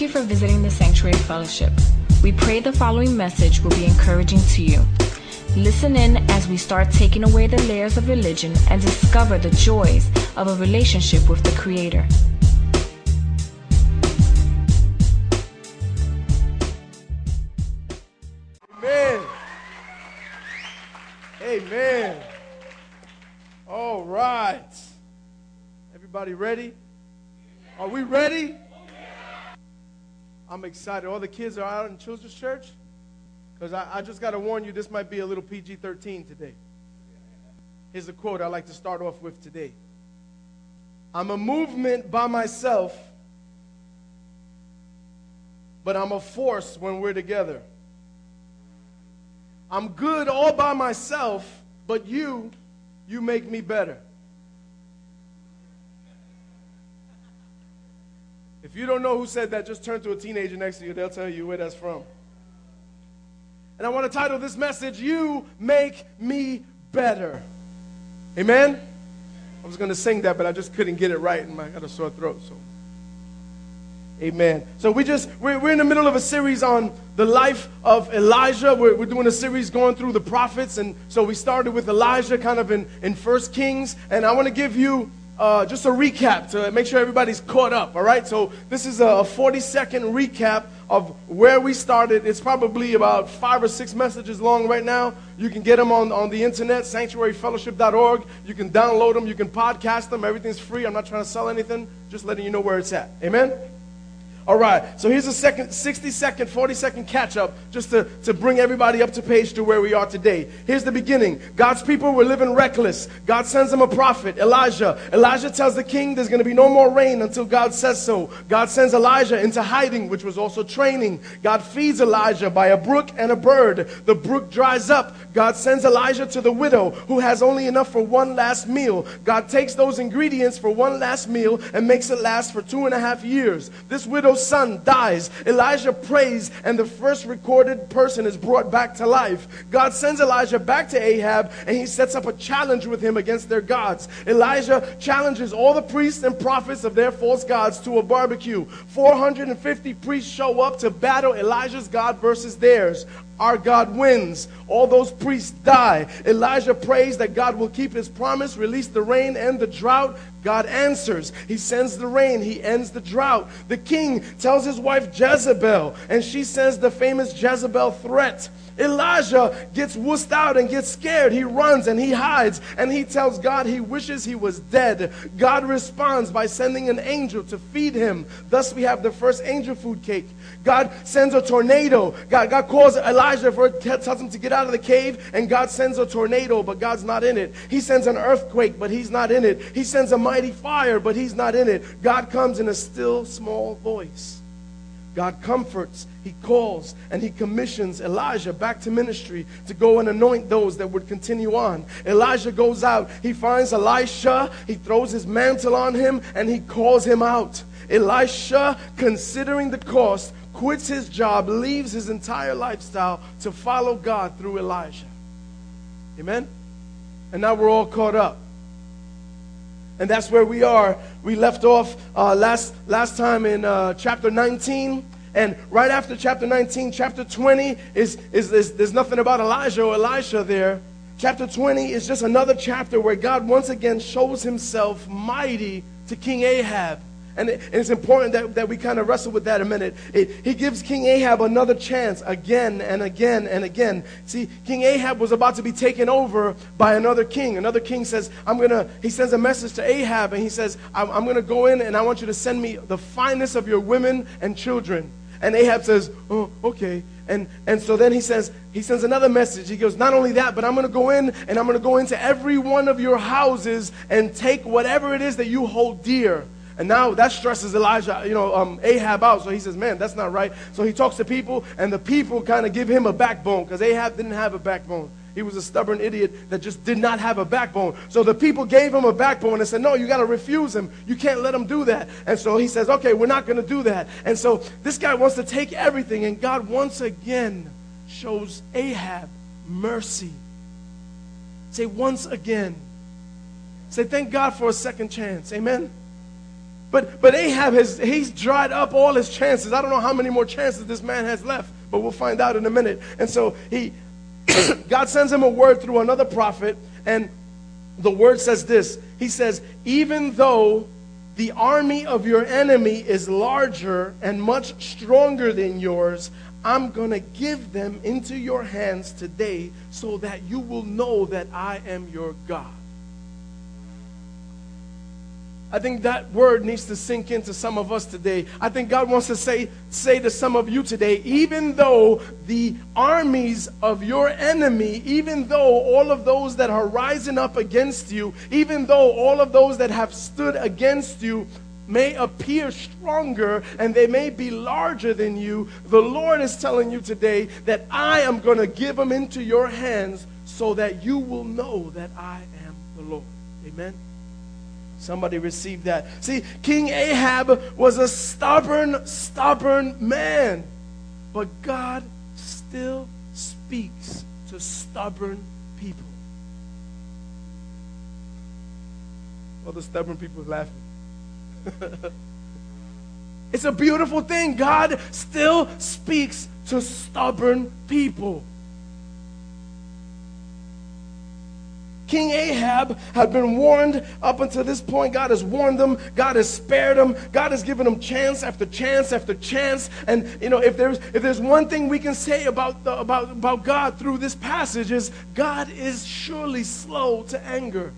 Thank you for visiting the Sanctuary Fellowship. We pray the following message will be encouraging to you. Listen in as we start taking away the layers of religion and discover the joys of a relationship with the Creator. Amen. Amen. All right. Everybody ready? Are we ready? I'm excited. All the kids are out in children's church? Because I, I just got to warn you, this might be a little PG 13 today. Here's a quote I like to start off with today I'm a movement by myself, but I'm a force when we're together. I'm good all by myself, but you, you make me better. If you don't know who said that, just turn to a teenager next to you. They'll tell you where that's from. And I want to title this message, You Make Me Better. Amen? I was going to sing that, but I just couldn't get it right, and I got a sore throat. So, Amen. So we just we're, we're in the middle of a series on the life of Elijah. We're, we're doing a series going through the prophets, and so we started with Elijah, kind of in in First Kings, and I want to give you uh, just a recap to make sure everybody's caught up, all right? So this is a 40 second recap of where we started. It's probably about five or six messages long right now. You can get them on, on the internet, sanctuaryfellowship.org. You can download them, you can podcast them. Everything's free. I'm not trying to sell anything, just letting you know where it's at. Amen? All right, so here's a second, 60 second, 40 second catch up just to, to bring everybody up to page to where we are today. Here's the beginning God's people were living reckless. God sends them a prophet, Elijah. Elijah tells the king there's going to be no more rain until God says so. God sends Elijah into hiding, which was also training. God feeds Elijah by a brook and a bird. The brook dries up. God sends Elijah to the widow who has only enough for one last meal. God takes those ingredients for one last meal and makes it last for two and a half years. This widow's son dies. Elijah prays, and the first recorded person is brought back to life. God sends Elijah back to Ahab, and he sets up a challenge with him against their gods. Elijah challenges all the priests and prophets of their false gods to a barbecue. 450 priests show up to battle Elijah's God versus theirs. Our God wins. All those priests die. Elijah prays that God will keep his promise, release the rain and the drought. God answers. He sends the rain. He ends the drought. The king tells his wife Jezebel, and she sends the famous Jezebel threat. Elijah gets wussed out and gets scared. He runs and he hides and he tells God he wishes he was dead. God responds by sending an angel to feed him. Thus, we have the first angel food cake. God sends a tornado. God, God calls Elijah for tells him to get out of the cave, and God sends a tornado, but God's not in it. He sends an earthquake, but he's not in it. He sends a mighty fire, but he's not in it. God comes in a still small voice. God comforts, He calls, and He commissions Elijah back to ministry to go and anoint those that would continue on. Elijah goes out, he finds Elisha, he throws his mantle on him, and he calls him out. Elisha, considering the cost, quits his job, leaves his entire lifestyle to follow God through Elijah. Amen? And now we're all caught up. And that's where we are. We left off uh, last, last time in uh, chapter 19. And right after chapter 19, chapter 20 is, is, is there's nothing about Elijah or Elisha there. Chapter 20 is just another chapter where God once again shows himself mighty to King Ahab. And, it, and it's important that, that we kind of wrestle with that a minute. It, he gives King Ahab another chance again and again and again. See, King Ahab was about to be taken over by another king. Another king says, I'm going to, he sends a message to Ahab and he says, I'm, I'm going to go in and I want you to send me the finest of your women and children. And Ahab says, Oh, okay. And, and so then he says, he sends another message. He goes, Not only that, but I'm going to go in and I'm going to go into every one of your houses and take whatever it is that you hold dear. And now that stresses Elijah, you know, um, Ahab out. So he says, man, that's not right. So he talks to people, and the people kind of give him a backbone because Ahab didn't have a backbone. He was a stubborn idiot that just did not have a backbone. So the people gave him a backbone and said, No, you got to refuse him. You can't let him do that. And so he says, Okay, we're not going to do that. And so this guy wants to take everything, and God once again shows Ahab mercy. Say, once again. Say, thank God for a second chance. Amen. But, but Ahab has he's dried up all his chances. I don't know how many more chances this man has left, but we'll find out in a minute. And so he God sends him a word through another prophet, and the word says this. He says, Even though the army of your enemy is larger and much stronger than yours, I'm going to give them into your hands today so that you will know that I am your God. I think that word needs to sink into some of us today. I think God wants to say, say to some of you today, even though the armies of your enemy, even though all of those that are rising up against you, even though all of those that have stood against you may appear stronger and they may be larger than you, the Lord is telling you today that I am going to give them into your hands so that you will know that I am the Lord. Amen. Somebody received that. See, King Ahab was a stubborn, stubborn man. But God still speaks to stubborn people. All the stubborn people laughing. it's a beautiful thing. God still speaks to stubborn people. King Ahab had been warned up until this point. God has warned them. God has spared them. God has given them chance after chance after chance. And you know, if there's if there's one thing we can say about the, about about God through this passage is God is surely slow to anger.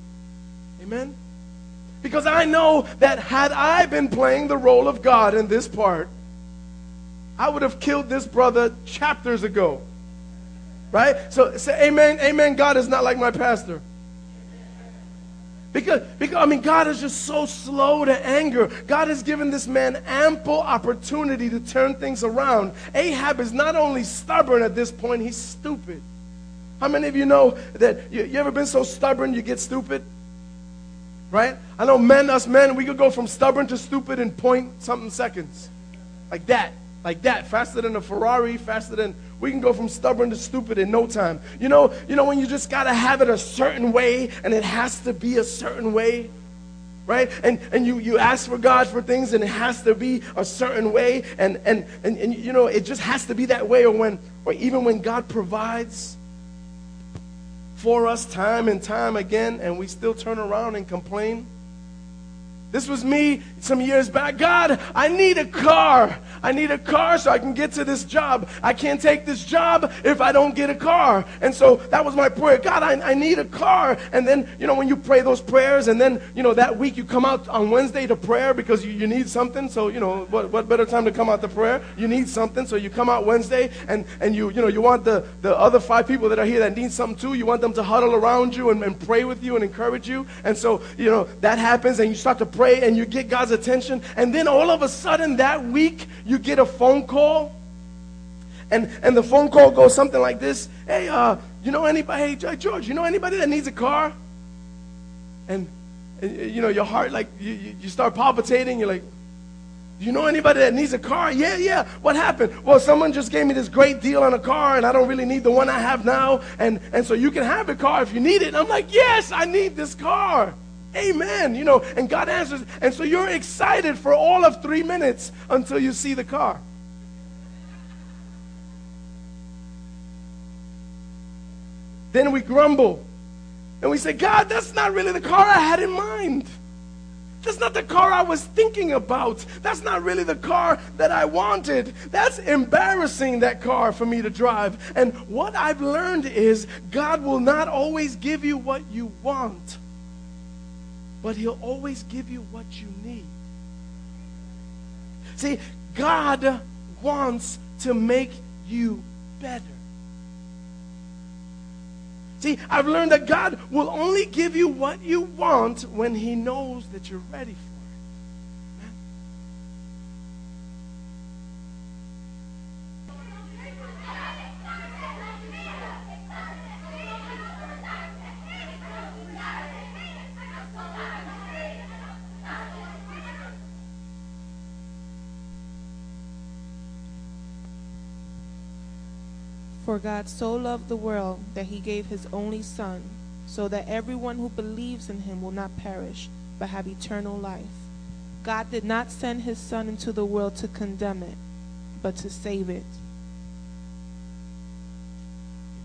Amen. Because I know that had I been playing the role of God in this part, I would have killed this brother chapters ago. Right? So say amen. Amen. God is not like my pastor. Because, because, I mean, God is just so slow to anger. God has given this man ample opportunity to turn things around. Ahab is not only stubborn at this point, he's stupid. How many of you know that you, you ever been so stubborn you get stupid? Right? I know men, us men, we could go from stubborn to stupid in point something seconds. Like that. Like that. Faster than a Ferrari, faster than we can go from stubborn to stupid in no time. You know, you know when you just got to have it a certain way and it has to be a certain way? Right? And and you, you ask for God for things and it has to be a certain way and, and and and you know it just has to be that way or when or even when God provides for us time and time again and we still turn around and complain. This was me some years back. God, I need a car. I need a car so I can get to this job. I can't take this job if I don't get a car. And so that was my prayer. God, I, I need a car. And then, you know, when you pray those prayers and then, you know, that week you come out on Wednesday to prayer because you, you need something. So, you know, what, what better time to come out to prayer? You need something. So you come out Wednesday and, and you, you know, you want the, the other five people that are here that need something too. You want them to huddle around you and, and pray with you and encourage you. And so, you know, that happens and you start to pray pray and you get God's attention. And then all of a sudden that week, you get a phone call. And, and the phone call goes something like this Hey, uh, you know anybody? Hey, George, you know anybody that needs a car? And, and you know, your heart, like, you, you start palpitating. You're like, you know anybody that needs a car? Yeah, yeah. What happened? Well, someone just gave me this great deal on a car, and I don't really need the one I have now. And, and so you can have a car if you need it. And I'm like, yes, I need this car. Amen. You know, and God answers. And so you're excited for all of three minutes until you see the car. Then we grumble. And we say, God, that's not really the car I had in mind. That's not the car I was thinking about. That's not really the car that I wanted. That's embarrassing, that car for me to drive. And what I've learned is God will not always give you what you want but He'll always give you what you need. See, God wants to make you better. See, I've learned that God will only give you what you want when He knows that you're ready for For God so loved the world that he gave his only Son, so that everyone who believes in him will not perish, but have eternal life. God did not send his Son into the world to condemn it, but to save it.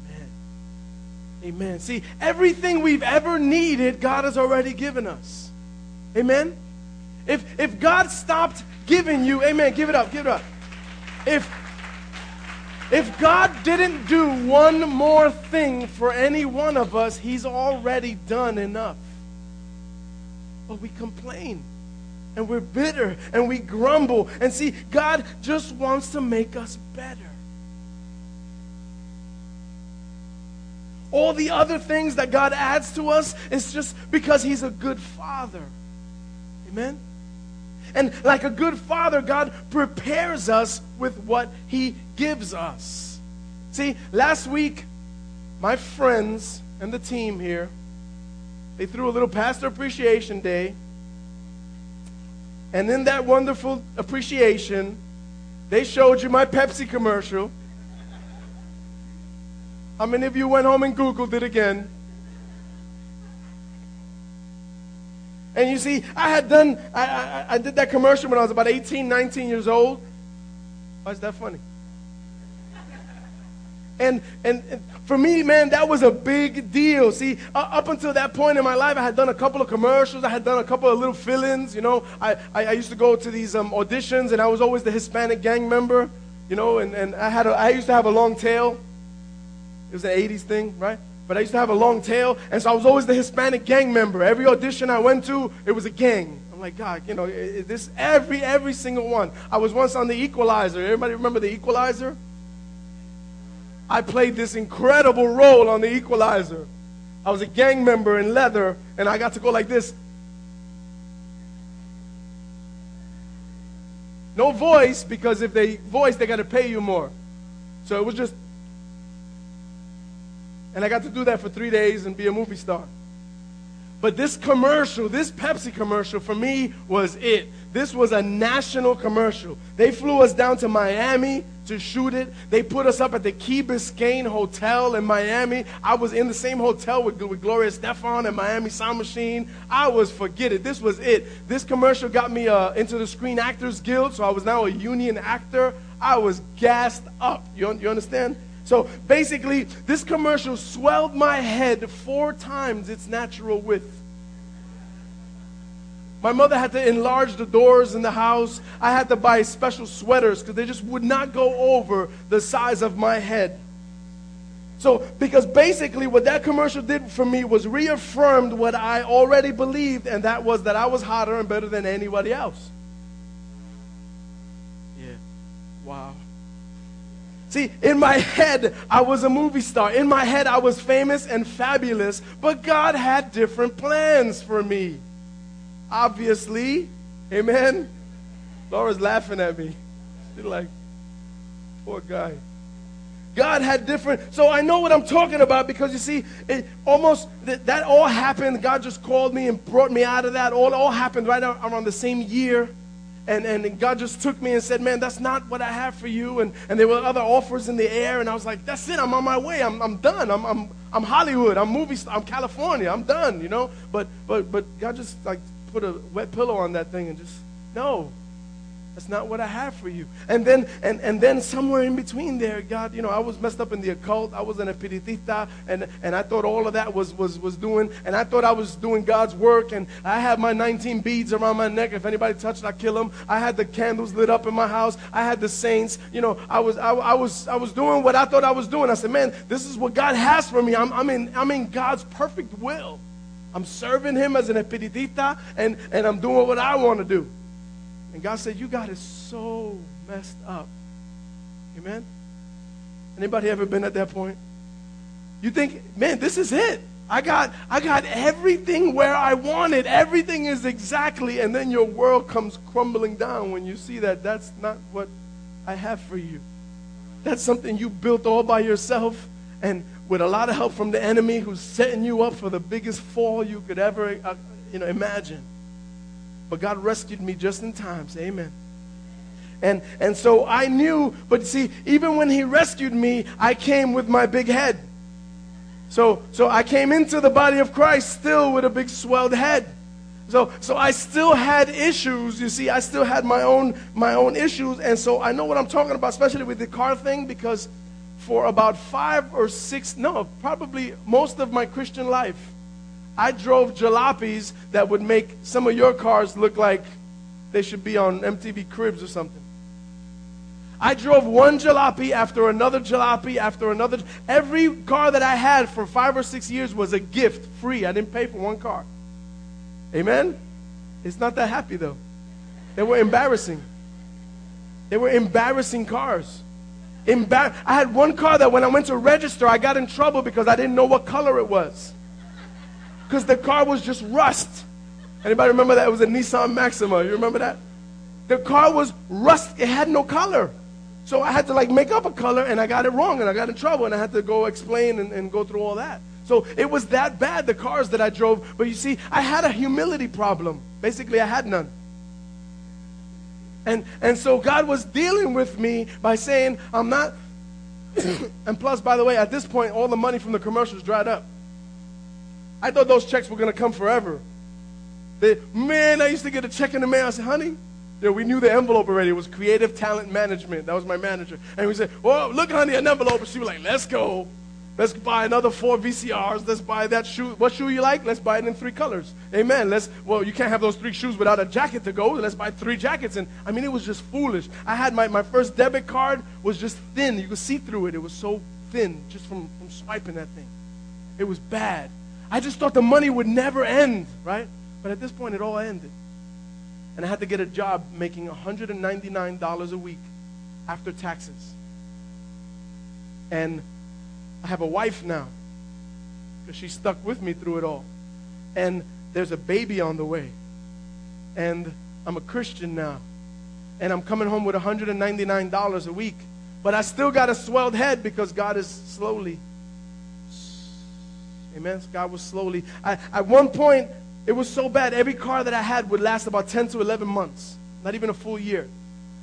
Amen. Amen. See, everything we've ever needed, God has already given us. Amen. If if God stopped giving you, amen, give it up, give it up. If if God didn't do one more thing for any one of us, He's already done enough. But we complain and we're bitter and we grumble. And see, God just wants to make us better. All the other things that God adds to us is just because He's a good Father. Amen? And like a good father, God prepares us with what He gives us. See, last week, my friends and the team here, they threw a little pastor appreciation day. And in that wonderful appreciation, they showed you my Pepsi commercial. How many of you went home and Googled it again? And you see, I had done, I, I, I did that commercial when I was about 18, 19 years old. Why is that funny? And, and, and, for me, man, that was a big deal. See, uh, up until that point in my life, I had done a couple of commercials. I had done a couple of little fill-ins. You know, I, I, I used to go to these um, auditions, and I was always the Hispanic gang member. You know, and, and I had a, I used to have a long tail. It was an '80s thing, right? But I used to have a long tail, and so I was always the Hispanic gang member. Every audition I went to, it was a gang. I'm like, God, you know, this every every single one. I was once on the Equalizer. Everybody remember the Equalizer? I played this incredible role on the Equalizer. I was a gang member in leather, and I got to go like this. No voice, because if they voice, they got to pay you more. So it was just and I got to do that for three days and be a movie star. But this commercial, this Pepsi commercial, for me was it. This was a national commercial. They flew us down to Miami to shoot it. They put us up at the Key Biscayne Hotel in Miami. I was in the same hotel with, with Gloria Estefan and Miami Sound Machine. I was, forget it. This was it. This commercial got me uh, into the Screen Actors Guild, so I was now a union actor. I was gassed up. You, you understand? So basically, this commercial swelled my head four times its natural width. My mother had to enlarge the doors in the house. I had to buy special sweaters because they just would not go over the size of my head. So, because basically what that commercial did for me was reaffirmed what I already believed, and that was that I was hotter and better than anybody else. Yeah. Wow. See, in my head, I was a movie star. In my head, I was famous and fabulous, but God had different plans for me. Obviously, amen. Laura's laughing at me. She's like, poor guy. God had different. So I know what I'm talking about because you see, it almost that, that all happened. God just called me and brought me out of that. All all happened right around the same year. And, and God just took me and said, Man, that's not what I have for you. And, and there were other offers in the air. And I was like, That's it. I'm on my way. I'm, I'm done. I'm, I'm, I'm Hollywood. I'm movie star. I'm California. I'm done, you know? But, but, but God just like put a wet pillow on that thing and just, no, that's not what I have for you. And then, and, and then somewhere in between there, God, you know, I was messed up in the occult. I was an espiritista, and, and I thought all of that was, was, was doing, and I thought I was doing God's work, and I had my 19 beads around my neck. If anybody touched, I kill them. I had the candles lit up in my house. I had the saints. You know, I was, I, I was, I was doing what I thought I was doing. I said, man, this is what God has for me. I'm, I'm, in, I'm in God's perfect will. I'm serving him as an espiritista, and, and I'm doing what I want to do. And God said, You got it so messed up. Amen? Anybody ever been at that point? You think, man, this is it. I got, I got everything where I wanted. Everything is exactly, and then your world comes crumbling down when you see that that's not what I have for you. That's something you built all by yourself and with a lot of help from the enemy who's setting you up for the biggest fall you could ever uh, you know, imagine. But God rescued me just in time. Say amen. And, and so I knew, but see, even when He rescued me, I came with my big head. So, so I came into the body of Christ still with a big swelled head. So, so I still had issues. You see, I still had my own my own issues, and so I know what I'm talking about, especially with the car thing, because for about five or six, no, probably most of my Christian life, I drove jalopies that would make some of your cars look like they should be on MTV Cribs or something. I drove one jalopy after another jalopy after another. Every car that I had for five or six years was a gift, free. I didn't pay for one car. Amen? It's not that happy though. They were embarrassing. They were embarrassing cars. Embar- I had one car that when I went to register, I got in trouble because I didn't know what color it was. Because the car was just rust. Anybody remember that? It was a Nissan Maxima. You remember that? The car was rust. It had no color. So I had to like make up a color and I got it wrong and I got in trouble and I had to go explain and, and go through all that. So it was that bad, the cars that I drove. But you see, I had a humility problem. Basically, I had none. And, and so God was dealing with me by saying, I'm not. and plus, by the way, at this point, all the money from the commercials dried up. I thought those checks were going to come forever. They, man, I used to get a check in the mail. I said, honey, yeah, we knew the envelope already. It was creative talent management. That was my manager. And we said, well, look, honey, an envelope. And she was like, let's go. Let's buy another four VCRs. Let's buy that shoe. What shoe you like? Let's buy it in three colors. Amen. Let's, well, you can't have those three shoes without a jacket to go. Let's buy three jackets. And I mean, it was just foolish. I had my, my first debit card was just thin. You could see through it. It was so thin just from, from swiping that thing. It was bad. I just thought the money would never end, right? But at this point, it all ended. And I had to get a job making $199 a week after taxes. And I have a wife now because she stuck with me through it all. And there's a baby on the way. And I'm a Christian now. And I'm coming home with $199 a week. But I still got a swelled head because God is slowly. Amen. God was slowly. I, at one point, it was so bad. Every car that I had would last about 10 to 11 months, not even a full year.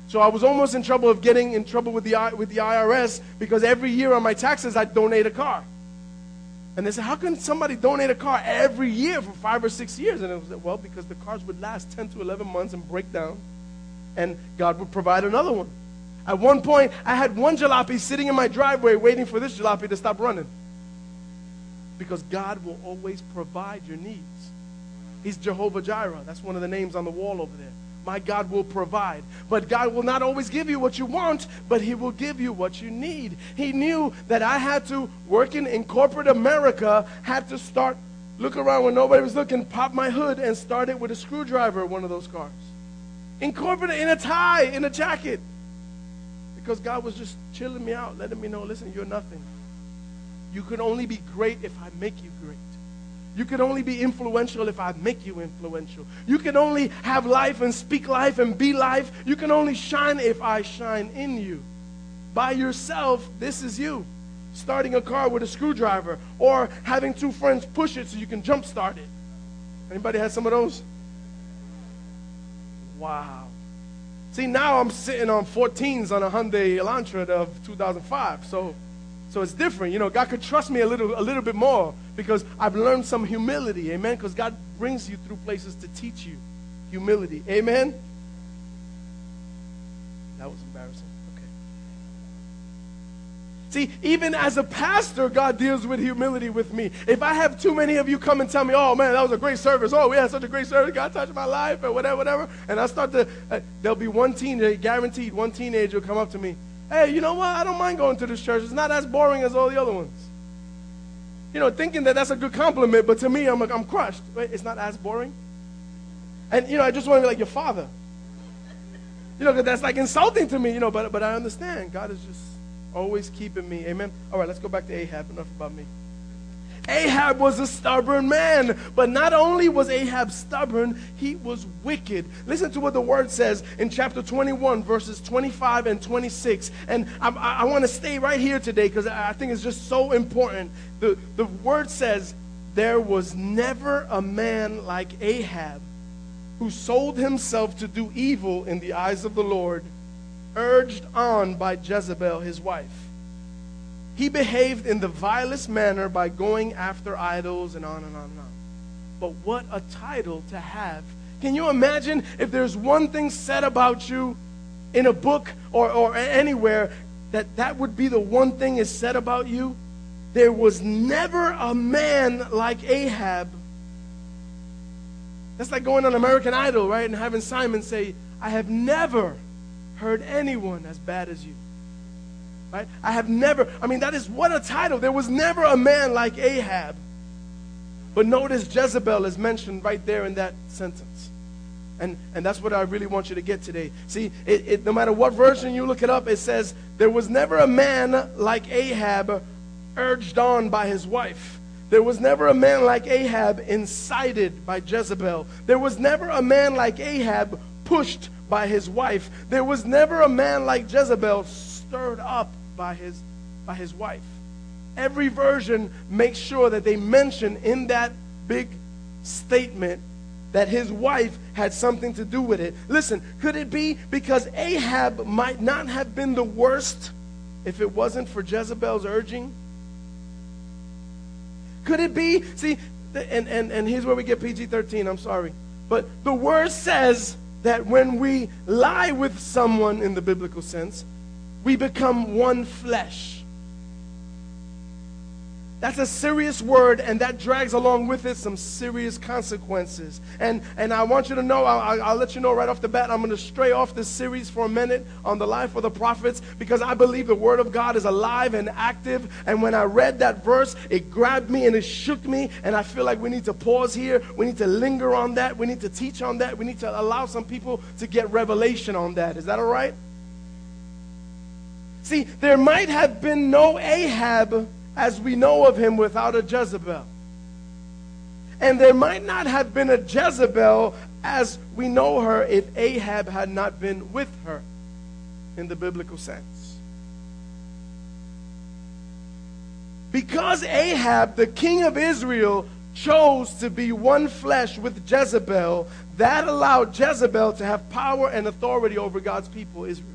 So I was almost in trouble of getting in trouble with the, with the IRS because every year on my taxes, I'd donate a car. And they said, How can somebody donate a car every year for five or six years? And it was, well, because the cars would last 10 to 11 months and break down, and God would provide another one. At one point, I had one jalopy sitting in my driveway waiting for this jalopy to stop running. Because God will always provide your needs. He's Jehovah Jireh. That's one of the names on the wall over there my God will provide. But God will not always give you what you want, but He will give you what you need. He knew that I had to, working in corporate America, had to start, look around when nobody was looking, pop my hood, and start it with a screwdriver one of those cars. In corporate, in a tie, in a jacket. Because God was just chilling me out, letting me know, listen, you're nothing. You can only be great if I make you great. You can only be influential if I make you influential. You can only have life and speak life and be life. You can only shine if I shine in you. By yourself, this is you. Starting a car with a screwdriver or having two friends push it so you can jump start it. Anybody had some of those? Wow. See, now I'm sitting on 14s on a Hyundai Elantra of 2005. So so it's different. You know, God could trust me a little, a little bit more because I've learned some humility. Amen. Because God brings you through places to teach you humility. Amen. That was embarrassing. Okay. See, even as a pastor, God deals with humility with me. If I have too many of you come and tell me, oh man, that was a great service. Oh, we had such a great service. God touched my life or whatever, whatever. And I start to, uh, there'll be one teenager, guaranteed, one teenager will come up to me hey, you know what? I don't mind going to this church. It's not as boring as all the other ones. You know, thinking that that's a good compliment, but to me, I'm, like, I'm crushed. Wait, it's not as boring? And, you know, I just want to be like your father. You know, because that's like insulting to me, you know, but, but I understand. God is just always keeping me. Amen. All right, let's go back to Ahab. Enough about me. Ahab was a stubborn man. But not only was Ahab stubborn, he was wicked. Listen to what the word says in chapter 21, verses 25 and 26. And I, I, I want to stay right here today because I think it's just so important. The, the word says, There was never a man like Ahab who sold himself to do evil in the eyes of the Lord, urged on by Jezebel, his wife. He behaved in the vilest manner by going after idols and on and on and on. but what a title to have. Can you imagine if there's one thing said about you in a book or, or anywhere that that would be the one thing is said about you? There was never a man like Ahab. That's like going on American Idol, right? And having Simon say, I have never heard anyone as bad as you. Right? I have never, I mean, that is what a title. There was never a man like Ahab. But notice Jezebel is mentioned right there in that sentence. And, and that's what I really want you to get today. See, it, it, no matter what version you look it up, it says, There was never a man like Ahab urged on by his wife. There was never a man like Ahab incited by Jezebel. There was never a man like Ahab pushed by his wife. There was never a man like Jezebel stirred up by his, by his wife. Every version makes sure that they mention in that big statement that his wife had something to do with it. Listen, could it be because Ahab might not have been the worst if it wasn't for Jezebel's urging? Could it be? See, and, and, and here's where we get PG 13, I'm sorry. But the word says that when we lie with someone in the biblical sense, we become one flesh. That's a serious word, and that drags along with it some serious consequences. And, and I want you to know, I'll, I'll let you know right off the bat, I'm going to stray off this series for a minute on the life of the prophets because I believe the Word of God is alive and active. And when I read that verse, it grabbed me and it shook me. And I feel like we need to pause here. We need to linger on that. We need to teach on that. We need to allow some people to get revelation on that. Is that all right? See, there might have been no Ahab as we know of him without a Jezebel. And there might not have been a Jezebel as we know her if Ahab had not been with her in the biblical sense. Because Ahab, the king of Israel, chose to be one flesh with Jezebel, that allowed Jezebel to have power and authority over God's people, Israel.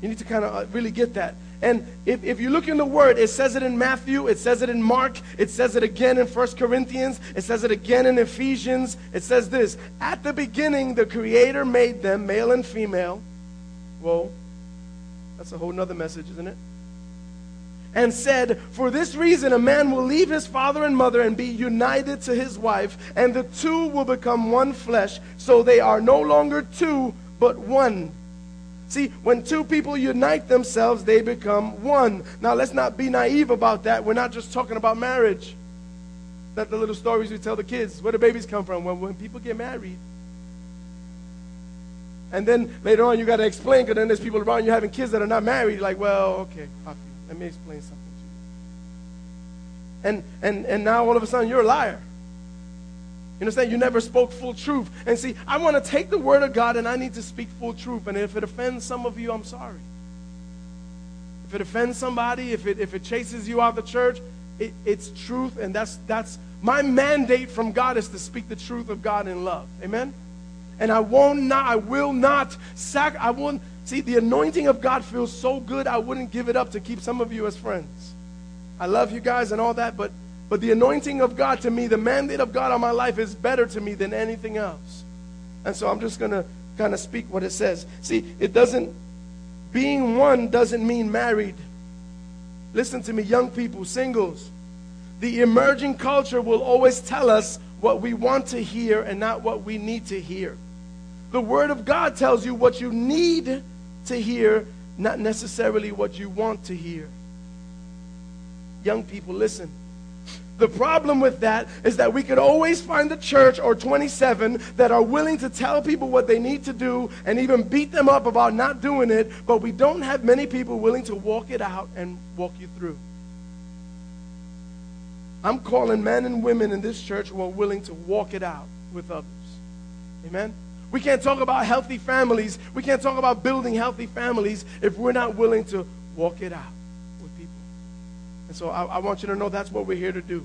You need to kind of uh, really get that. And if, if you look in the Word, it says it in Matthew, it says it in Mark, it says it again in First Corinthians, it says it again in Ephesians. It says this At the beginning, the Creator made them male and female. Whoa, that's a whole nother message, isn't it? And said, For this reason, a man will leave his father and mother and be united to his wife, and the two will become one flesh. So they are no longer two, but one. See, when two people unite themselves, they become one. Now, let's not be naive about that. We're not just talking about marriage. That the little stories we tell the kids. Where do babies come from? Well, when people get married. And then later on, you got to explain because then there's people around you having kids that are not married. Like, well, okay, Poppy, let me explain something to you. And, and, and now all of a sudden, you're a liar. You understand? You never spoke full truth. And see, I want to take the word of God and I need to speak full truth. And if it offends some of you, I'm sorry. If it offends somebody, if it, if it chases you out of the church, it, it's truth. And that's, that's my mandate from God is to speak the truth of God in love. Amen? And I won't not, I will not sac, I won't, see, the anointing of God feels so good, I wouldn't give it up to keep some of you as friends. I love you guys and all that, but but the anointing of God to me, the mandate of God on my life is better to me than anything else. And so I'm just going to kind of speak what it says. See, it doesn't, being one doesn't mean married. Listen to me, young people, singles. The emerging culture will always tell us what we want to hear and not what we need to hear. The Word of God tells you what you need to hear, not necessarily what you want to hear. Young people, listen. The problem with that is that we could always find a church or 27 that are willing to tell people what they need to do and even beat them up about not doing it, but we don't have many people willing to walk it out and walk you through. I'm calling men and women in this church who are willing to walk it out with others. Amen? We can't talk about healthy families. We can't talk about building healthy families if we're not willing to walk it out. And so I, I want you to know that's what we're here to do.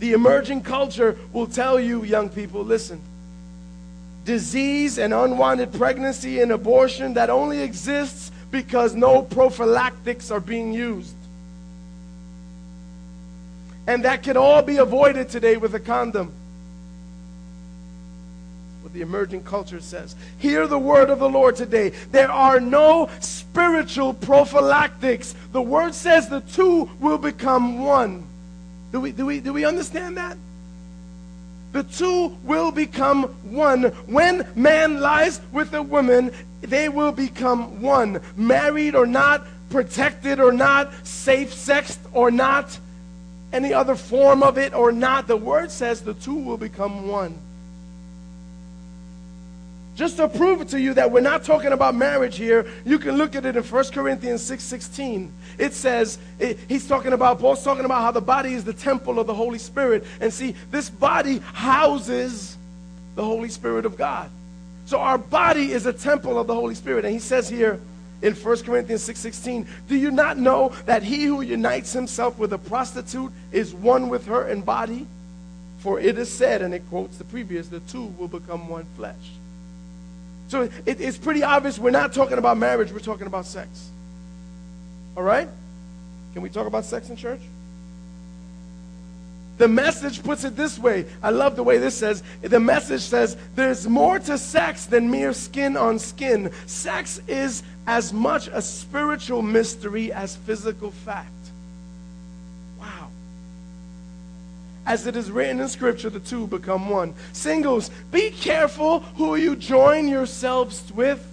The emerging culture will tell you, young people, listen, disease and unwanted pregnancy and abortion that only exists because no prophylactics are being used. And that can all be avoided today with a condom. The emerging culture says. Hear the word of the Lord today. There are no spiritual prophylactics. The word says the two will become one. Do we, do we, do we understand that? The two will become one. When man lies with a woman, they will become one. Married or not, protected or not, safe sexed or not, any other form of it or not, the word says the two will become one. Just to prove it to you that we're not talking about marriage here, you can look at it in 1 Corinthians 6 16. It says, it, he's talking about, Paul's talking about how the body is the temple of the Holy Spirit. And see, this body houses the Holy Spirit of God. So our body is a temple of the Holy Spirit. And he says here in 1 Corinthians 6 16, do you not know that he who unites himself with a prostitute is one with her in body? For it is said, and it quotes the previous, the two will become one flesh. So it, it's pretty obvious we're not talking about marriage, we're talking about sex. All right? Can we talk about sex in church? The message puts it this way. I love the way this says. The message says there's more to sex than mere skin on skin. Sex is as much a spiritual mystery as physical fact. Wow. As it is written in Scripture, the two become one. Singles, be careful who you join yourselves with.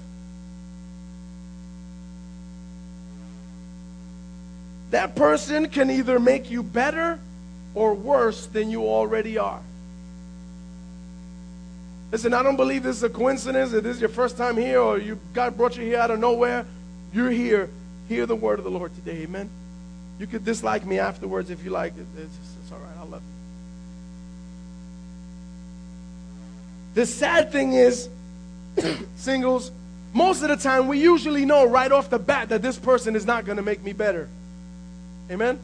That person can either make you better or worse than you already are. Listen, I don't believe this is a coincidence that this is your first time here or you God brought you here out of nowhere. You're here. Hear the word of the Lord today. Amen. You could dislike me afterwards if you like. It's, it's all right. I love you. The sad thing is, singles, most of the time we usually know right off the bat that this person is not going to make me better. Amen?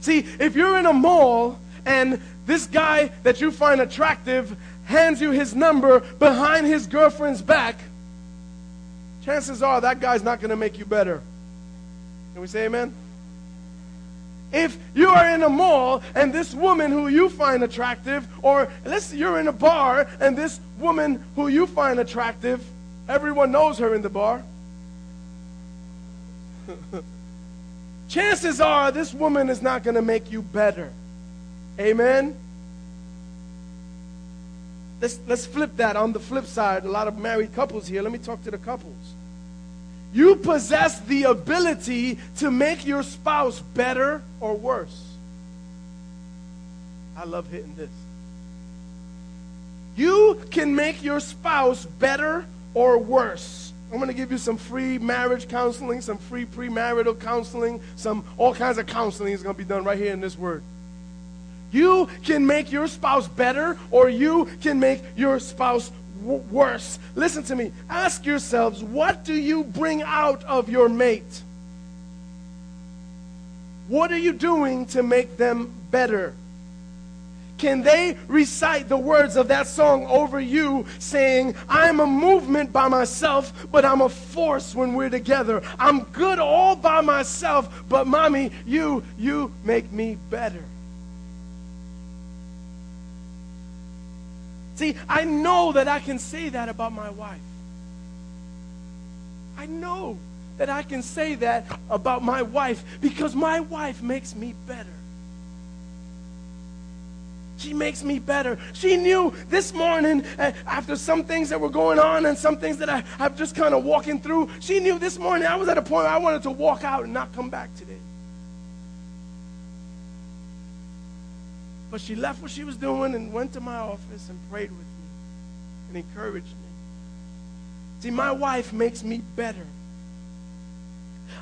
See, if you're in a mall and this guy that you find attractive hands you his number behind his girlfriend's back, chances are that guy's not going to make you better. Can we say amen? If you are in a mall and this woman who you find attractive, or let's say you're in a bar and this woman who you find attractive, everyone knows her in the bar. Chances are this woman is not going to make you better. Amen. Let's, let's flip that on the flip side. A lot of married couples here. Let me talk to the couples. You possess the ability to make your spouse better or worse. I love hitting this. You can make your spouse better or worse. I'm going to give you some free marriage counseling, some free premarital counseling, some all kinds of counseling is going to be done right here in this word. You can make your spouse better or you can make your spouse worse. Listen to me. Ask yourselves, what do you bring out of your mate? What are you doing to make them better? Can they recite the words of that song over you, saying, I'm a movement by myself, but I'm a force when we're together. I'm good all by myself, but mommy, you, you make me better. See, I know that I can say that about my wife. I know that I can say that about my wife because my wife makes me better. She makes me better. She knew this morning, uh, after some things that were going on and some things that I, I'm just kind of walking through, she knew this morning I was at a point I wanted to walk out and not come back today. But she left what she was doing and went to my office and prayed with me and encouraged me. See, my wife makes me better.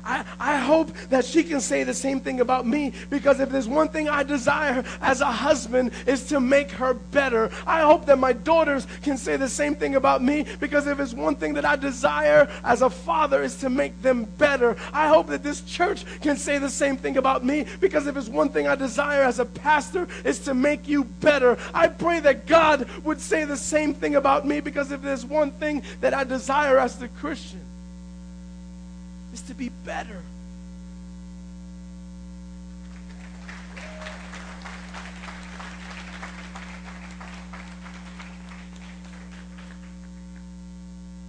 I, I hope that she can say the same thing about me because if there's one thing I desire as a husband is to make her better. I hope that my daughters can say the same thing about me because if there's one thing that I desire as a father is to make them better. I hope that this church can say the same thing about me because if it's one thing I desire as a pastor is to make you better. I pray that God would say the same thing about me because if there's one thing that I desire as the Christian is to be better.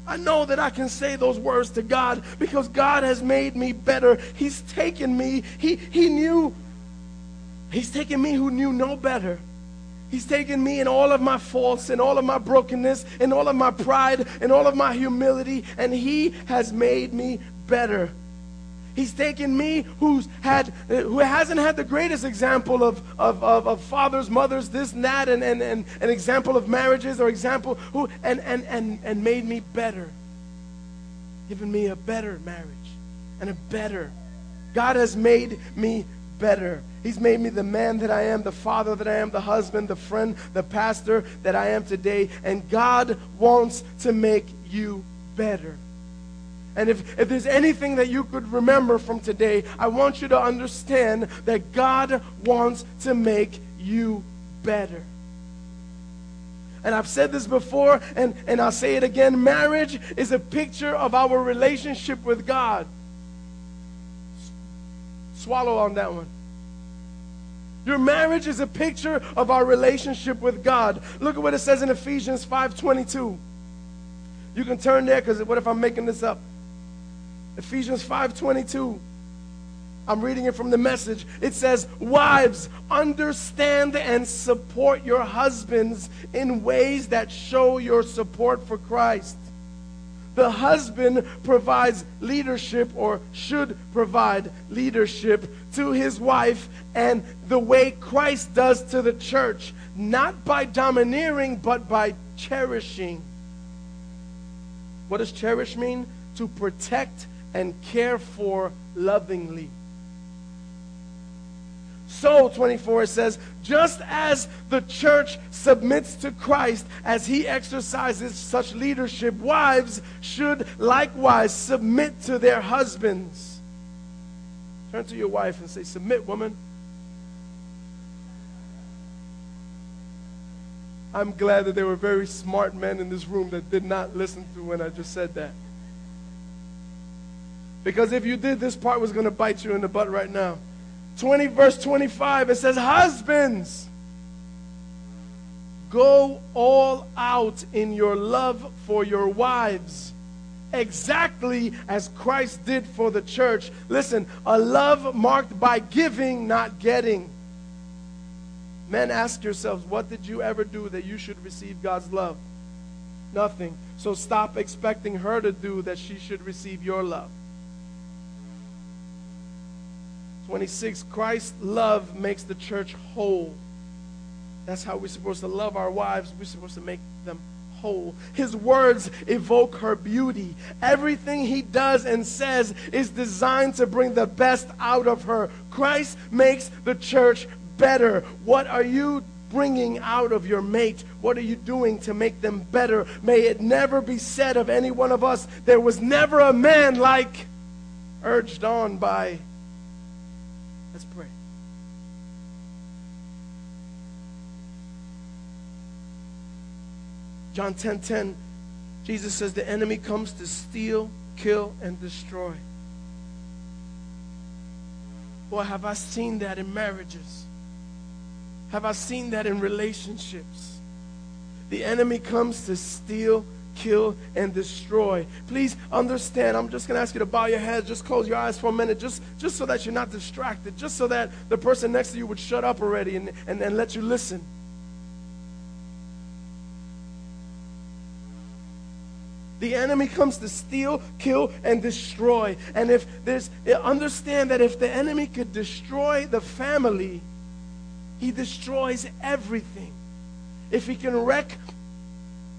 I know that I can say those words to God because God has made me better. He's taken me. He, he knew. He's taken me who knew no better. He's taken me and all of my faults and all of my brokenness and all of my pride and all of my humility, and He has made me better. He's taken me who's had, who hasn't had the greatest example of, of, of, of, fathers, mothers, this and that, and, and, and an example of marriages or example, who, and, and, and, and made me better. Given me a better marriage and a better. God has made me better. He's made me the man that I am, the father that I am, the husband, the friend, the pastor that I am today. And God wants to make you better. And if, if there's anything that you could remember from today, I want you to understand that God wants to make you better. And I've said this before, and, and I'll say it again marriage is a picture of our relationship with God. Swallow on that one. Your marriage is a picture of our relationship with God. Look at what it says in Ephesians 5:22. You can turn there because what if I'm making this up? Ephesians 5:22. I'm reading it from the message. It says, Wives, understand and support your husbands in ways that show your support for Christ. The husband provides leadership or should provide leadership to his wife and the way Christ does to the church, not by domineering, but by cherishing. What does cherish mean? To protect and care for lovingly. So, 24, says, just as the church submits to Christ as he exercises such leadership, wives should likewise submit to their husbands. Turn to your wife and say, Submit, woman. I'm glad that there were very smart men in this room that did not listen to when I just said that. Because if you did, this part was going to bite you in the butt right now. 20, verse 25, it says, Husbands, go all out in your love for your wives, exactly as Christ did for the church. Listen, a love marked by giving, not getting. Men, ask yourselves, what did you ever do that you should receive God's love? Nothing. So stop expecting her to do that she should receive your love. 26 Christ's love makes the church whole. That's how we're supposed to love our wives. We're supposed to make them whole. His words evoke her beauty. Everything he does and says is designed to bring the best out of her. Christ makes the church better. What are you bringing out of your mate? What are you doing to make them better? May it never be said of any one of us, there was never a man like urged on by Let's pray. John 10:10 10, 10, Jesus says the enemy comes to steal, kill and destroy. Boy, have I seen that in marriages. Have I seen that in relationships? The enemy comes to steal, kill, and destroy. Please understand, I'm just going to ask you to bow your head, just close your eyes for a minute, just, just so that you're not distracted, just so that the person next to you would shut up already and, and, and let you listen. The enemy comes to steal, kill, and destroy. And if there's, understand that if the enemy could destroy the family, he destroys everything. If he can wreck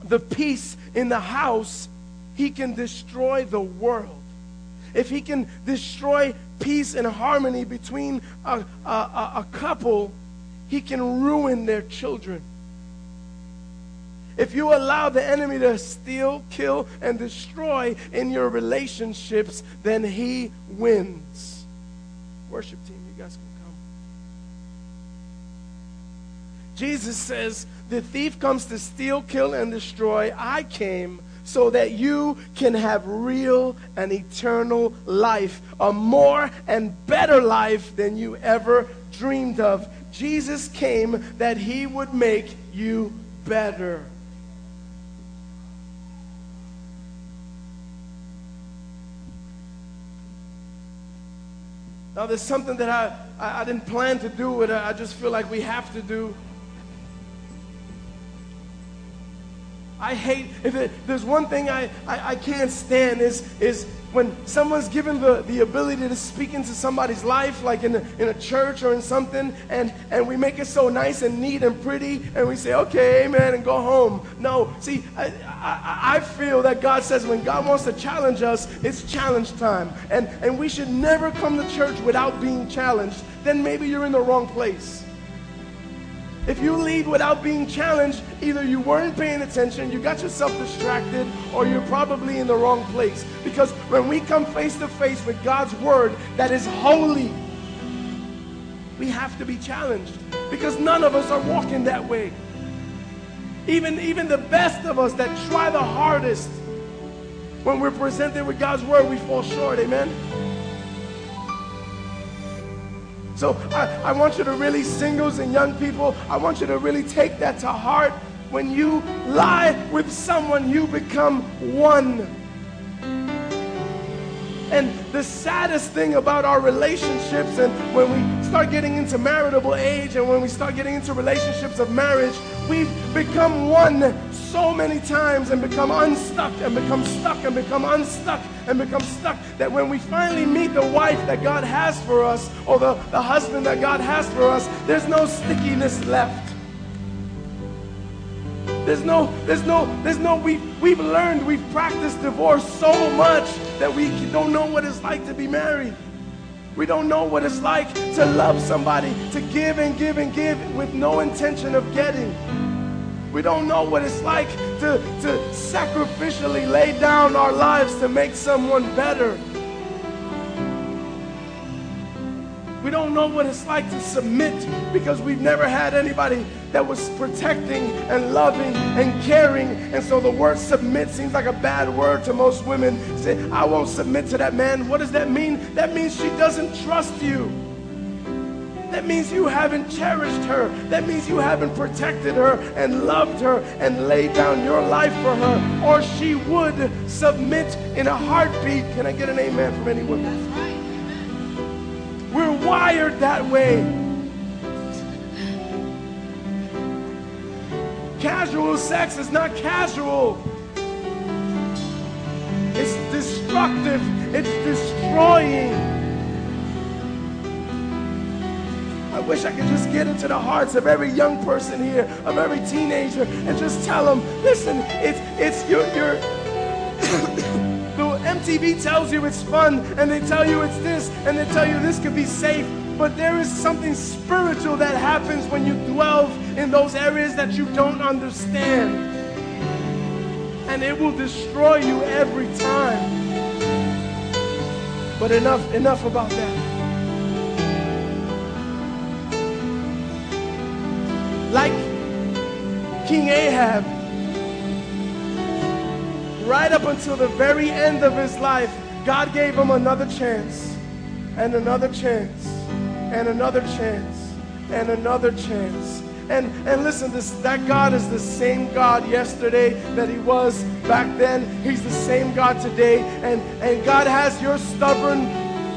the peace in the house, he can destroy the world. If he can destroy peace and harmony between a, a, a, couple, he can ruin their children. If you allow the enemy to steal, kill, and destroy in your relationships, then he wins. Worship team, you guys can come. Jesus says, the thief comes to steal, kill, and destroy. I came so that you can have real and eternal life, a more and better life than you ever dreamed of. Jesus came that he would make you better. Now, there's something that I, I, I didn't plan to do, but I just feel like we have to do. I hate, if it, there's one thing I, I, I can't stand is, is when someone's given the, the ability to speak into somebody's life, like in a, in a church or in something, and, and we make it so nice and neat and pretty, and we say, okay, amen, and go home. No, see, I, I, I feel that God says when God wants to challenge us, it's challenge time. And, and we should never come to church without being challenged. Then maybe you're in the wrong place. If you leave without being challenged, either you weren't paying attention, you got yourself distracted, or you're probably in the wrong place. Because when we come face to face with God's word that is holy, we have to be challenged. Because none of us are walking that way. Even, even the best of us that try the hardest, when we're presented with God's word, we fall short. Amen. So I, I want you to really, singles and young people, I want you to really take that to heart. When you lie with someone, you become one. And the saddest thing about our relationships, and when we start getting into marital age and when we start getting into relationships of marriage, we've become one so many times and become unstuck and become stuck and become unstuck and become stuck that when we finally meet the wife that God has for us or the, the husband that God has for us, there's no stickiness left. There's no, there's no, there's no, we, we've learned, we've practiced divorce so much that we don't know what it's like to be married. We don't know what it's like to love somebody, to give and give and give with no intention of getting. We don't know what it's like to, to sacrificially lay down our lives to make someone better. We don't know what it's like to submit because we've never had anybody that was protecting and loving and caring. And so the word submit seems like a bad word to most women. Say, I won't submit to that man. What does that mean? That means she doesn't trust you. That means you haven't cherished her. That means you haven't protected her and loved her and laid down your life for her. Or she would submit in a heartbeat. Can I get an amen from any women? We're wired that way. Casual sex is not casual. It's destructive. It's destroying. I wish I could just get into the hearts of every young person here, of every teenager, and just tell them, listen, it's it's your your the MTV tells you it's fun, and they tell you it's this, and they tell you this could be safe. But there is something spiritual that happens when you dwell in those areas that you don't understand. And it will destroy you every time. But enough, enough about that. like King Ahab, right up until the very end of his life, God gave him another chance, and another chance, and another chance, and another chance. And, and listen, this, that God is the same God yesterday that he was back then. He's the same God today. And, and God has your stubborn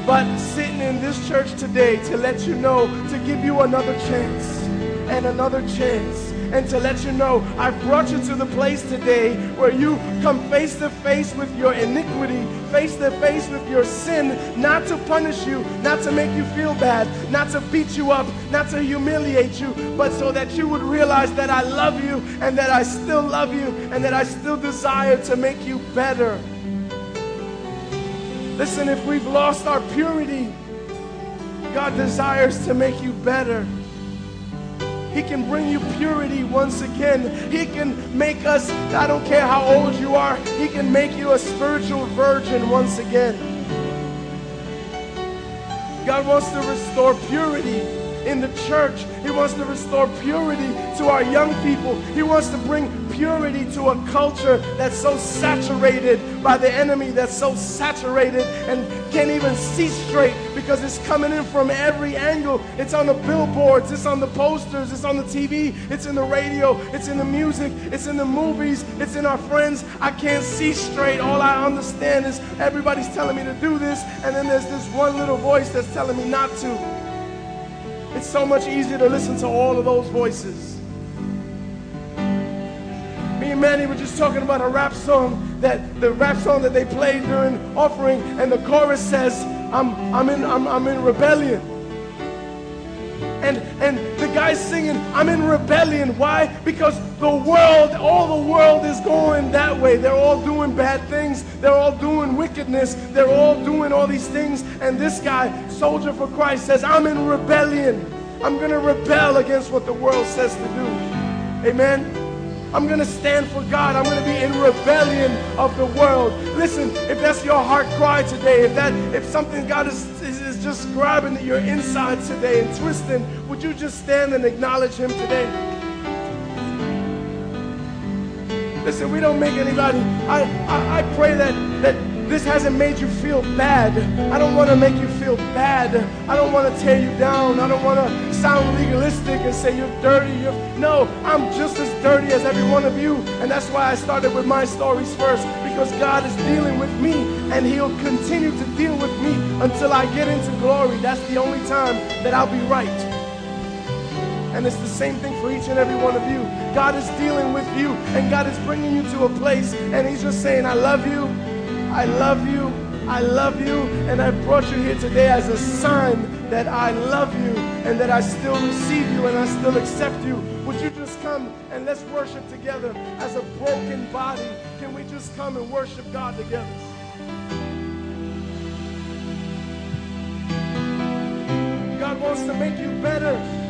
butt sitting in this church today to let you know, to give you another chance and another chance. And to let you know, I've brought you to the place today where you come face to face with your iniquity, face to face with your sin, not to punish you, not to make you feel bad, not to beat you up, not to humiliate you, but so that you would realize that I love you and that I still love you and that I still desire to make you better. Listen, if we've lost our purity, God desires to make you better. He can bring you purity once again. He can make us, I don't care how old you are, He can make you a spiritual virgin once again. God wants to restore purity. In the church. He wants to restore purity to our young people. He wants to bring purity to a culture that's so saturated by the enemy, that's so saturated and can't even see straight because it's coming in from every angle. It's on the billboards, it's on the posters, it's on the TV, it's in the radio, it's in the music, it's in the movies, it's in our friends. I can't see straight. All I understand is everybody's telling me to do this, and then there's this one little voice that's telling me not to. It's so much easier to listen to all of those voices. Me and Manny were just talking about a rap song that the rap song that they played during offering, and the chorus says, I'm, I'm, in, I'm, I'm in rebellion. And, and the guy's singing, I'm in rebellion. Why? Because the world, all the world is going that way. They're all doing bad things. They're all doing wickedness. They're all doing all these things. And this guy, soldier for Christ, says, I'm in rebellion. I'm going to rebel against what the world says to do. Amen. I'm going to stand for God. I'm going to be in rebellion of the world. Listen, if that's your heart cry today, if that if something God is, is, is just grabbing your insides today and twisting, would you just stand and acknowledge him today? Listen, we don't make anybody. I, I, I pray that that this hasn't made you feel bad. I don't want to make you feel bad. I don't want to tear you down. I don't want to sound legalistic and say you're dirty. You're... No, I'm just as dirty as every one of you. And that's why I started with my stories first because God is dealing with me and He'll continue to deal with me until I get into glory. That's the only time that I'll be right. And it's the same thing for each and every one of you. God is dealing with you and God is bringing you to a place and He's just saying, I love you. I love you. I love you. And I brought you here today as a sign that I love you and that I still receive you and I still accept you. Would you just come and let's worship together as a broken body? Can we just come and worship God together? God wants to make you better.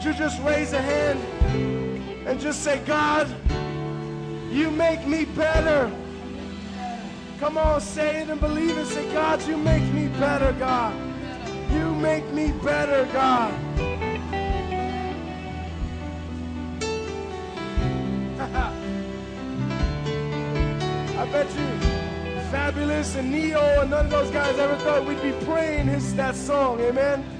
Would you just raise a hand and just say, God, you make me better. Come on, say it and believe it. Say, God, you make me better, God. You make me better, God. I bet you Fabolous and Ne-Yo and none of those guys ever thought we'd be praying his, that song. Amen.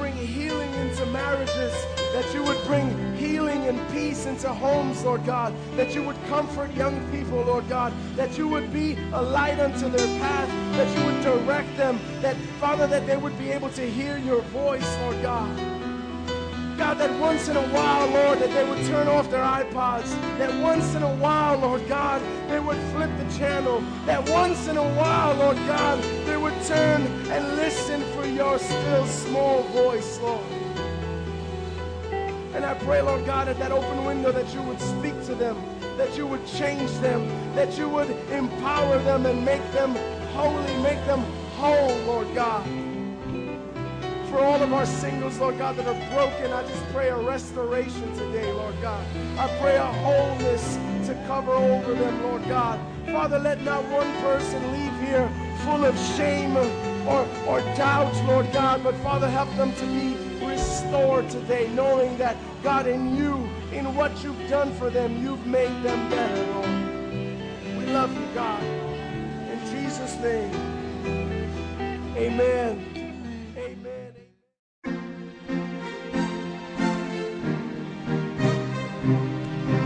bring healing into marriages, that you would bring healing and peace into homes, Lord God, that you would comfort young people, Lord God, that you would be a light unto their path, that you would direct them, that, Father, that they would be able to hear your voice, Lord God. God, that once in a while, Lord, that they would turn off their iPods. That once in a while, Lord God, they would flip the channel. That once in a while, Lord God, they would turn and listen for your still small voice, Lord. And I pray, Lord God, at that open window that you would speak to them, that you would change them, that you would empower them and make them holy, make them whole, Lord God for all of our singles, Lord God, that are broken. I just pray a restoration today, Lord God. I pray a wholeness to cover over them, Lord God. Father, let not one person leave here full of shame or, or doubt, Lord God, but Father, help them to be restored today, knowing that, God, in you, in what you've done for them, you've made them better, Lord. We love you, God. In Jesus' name, amen. Amen.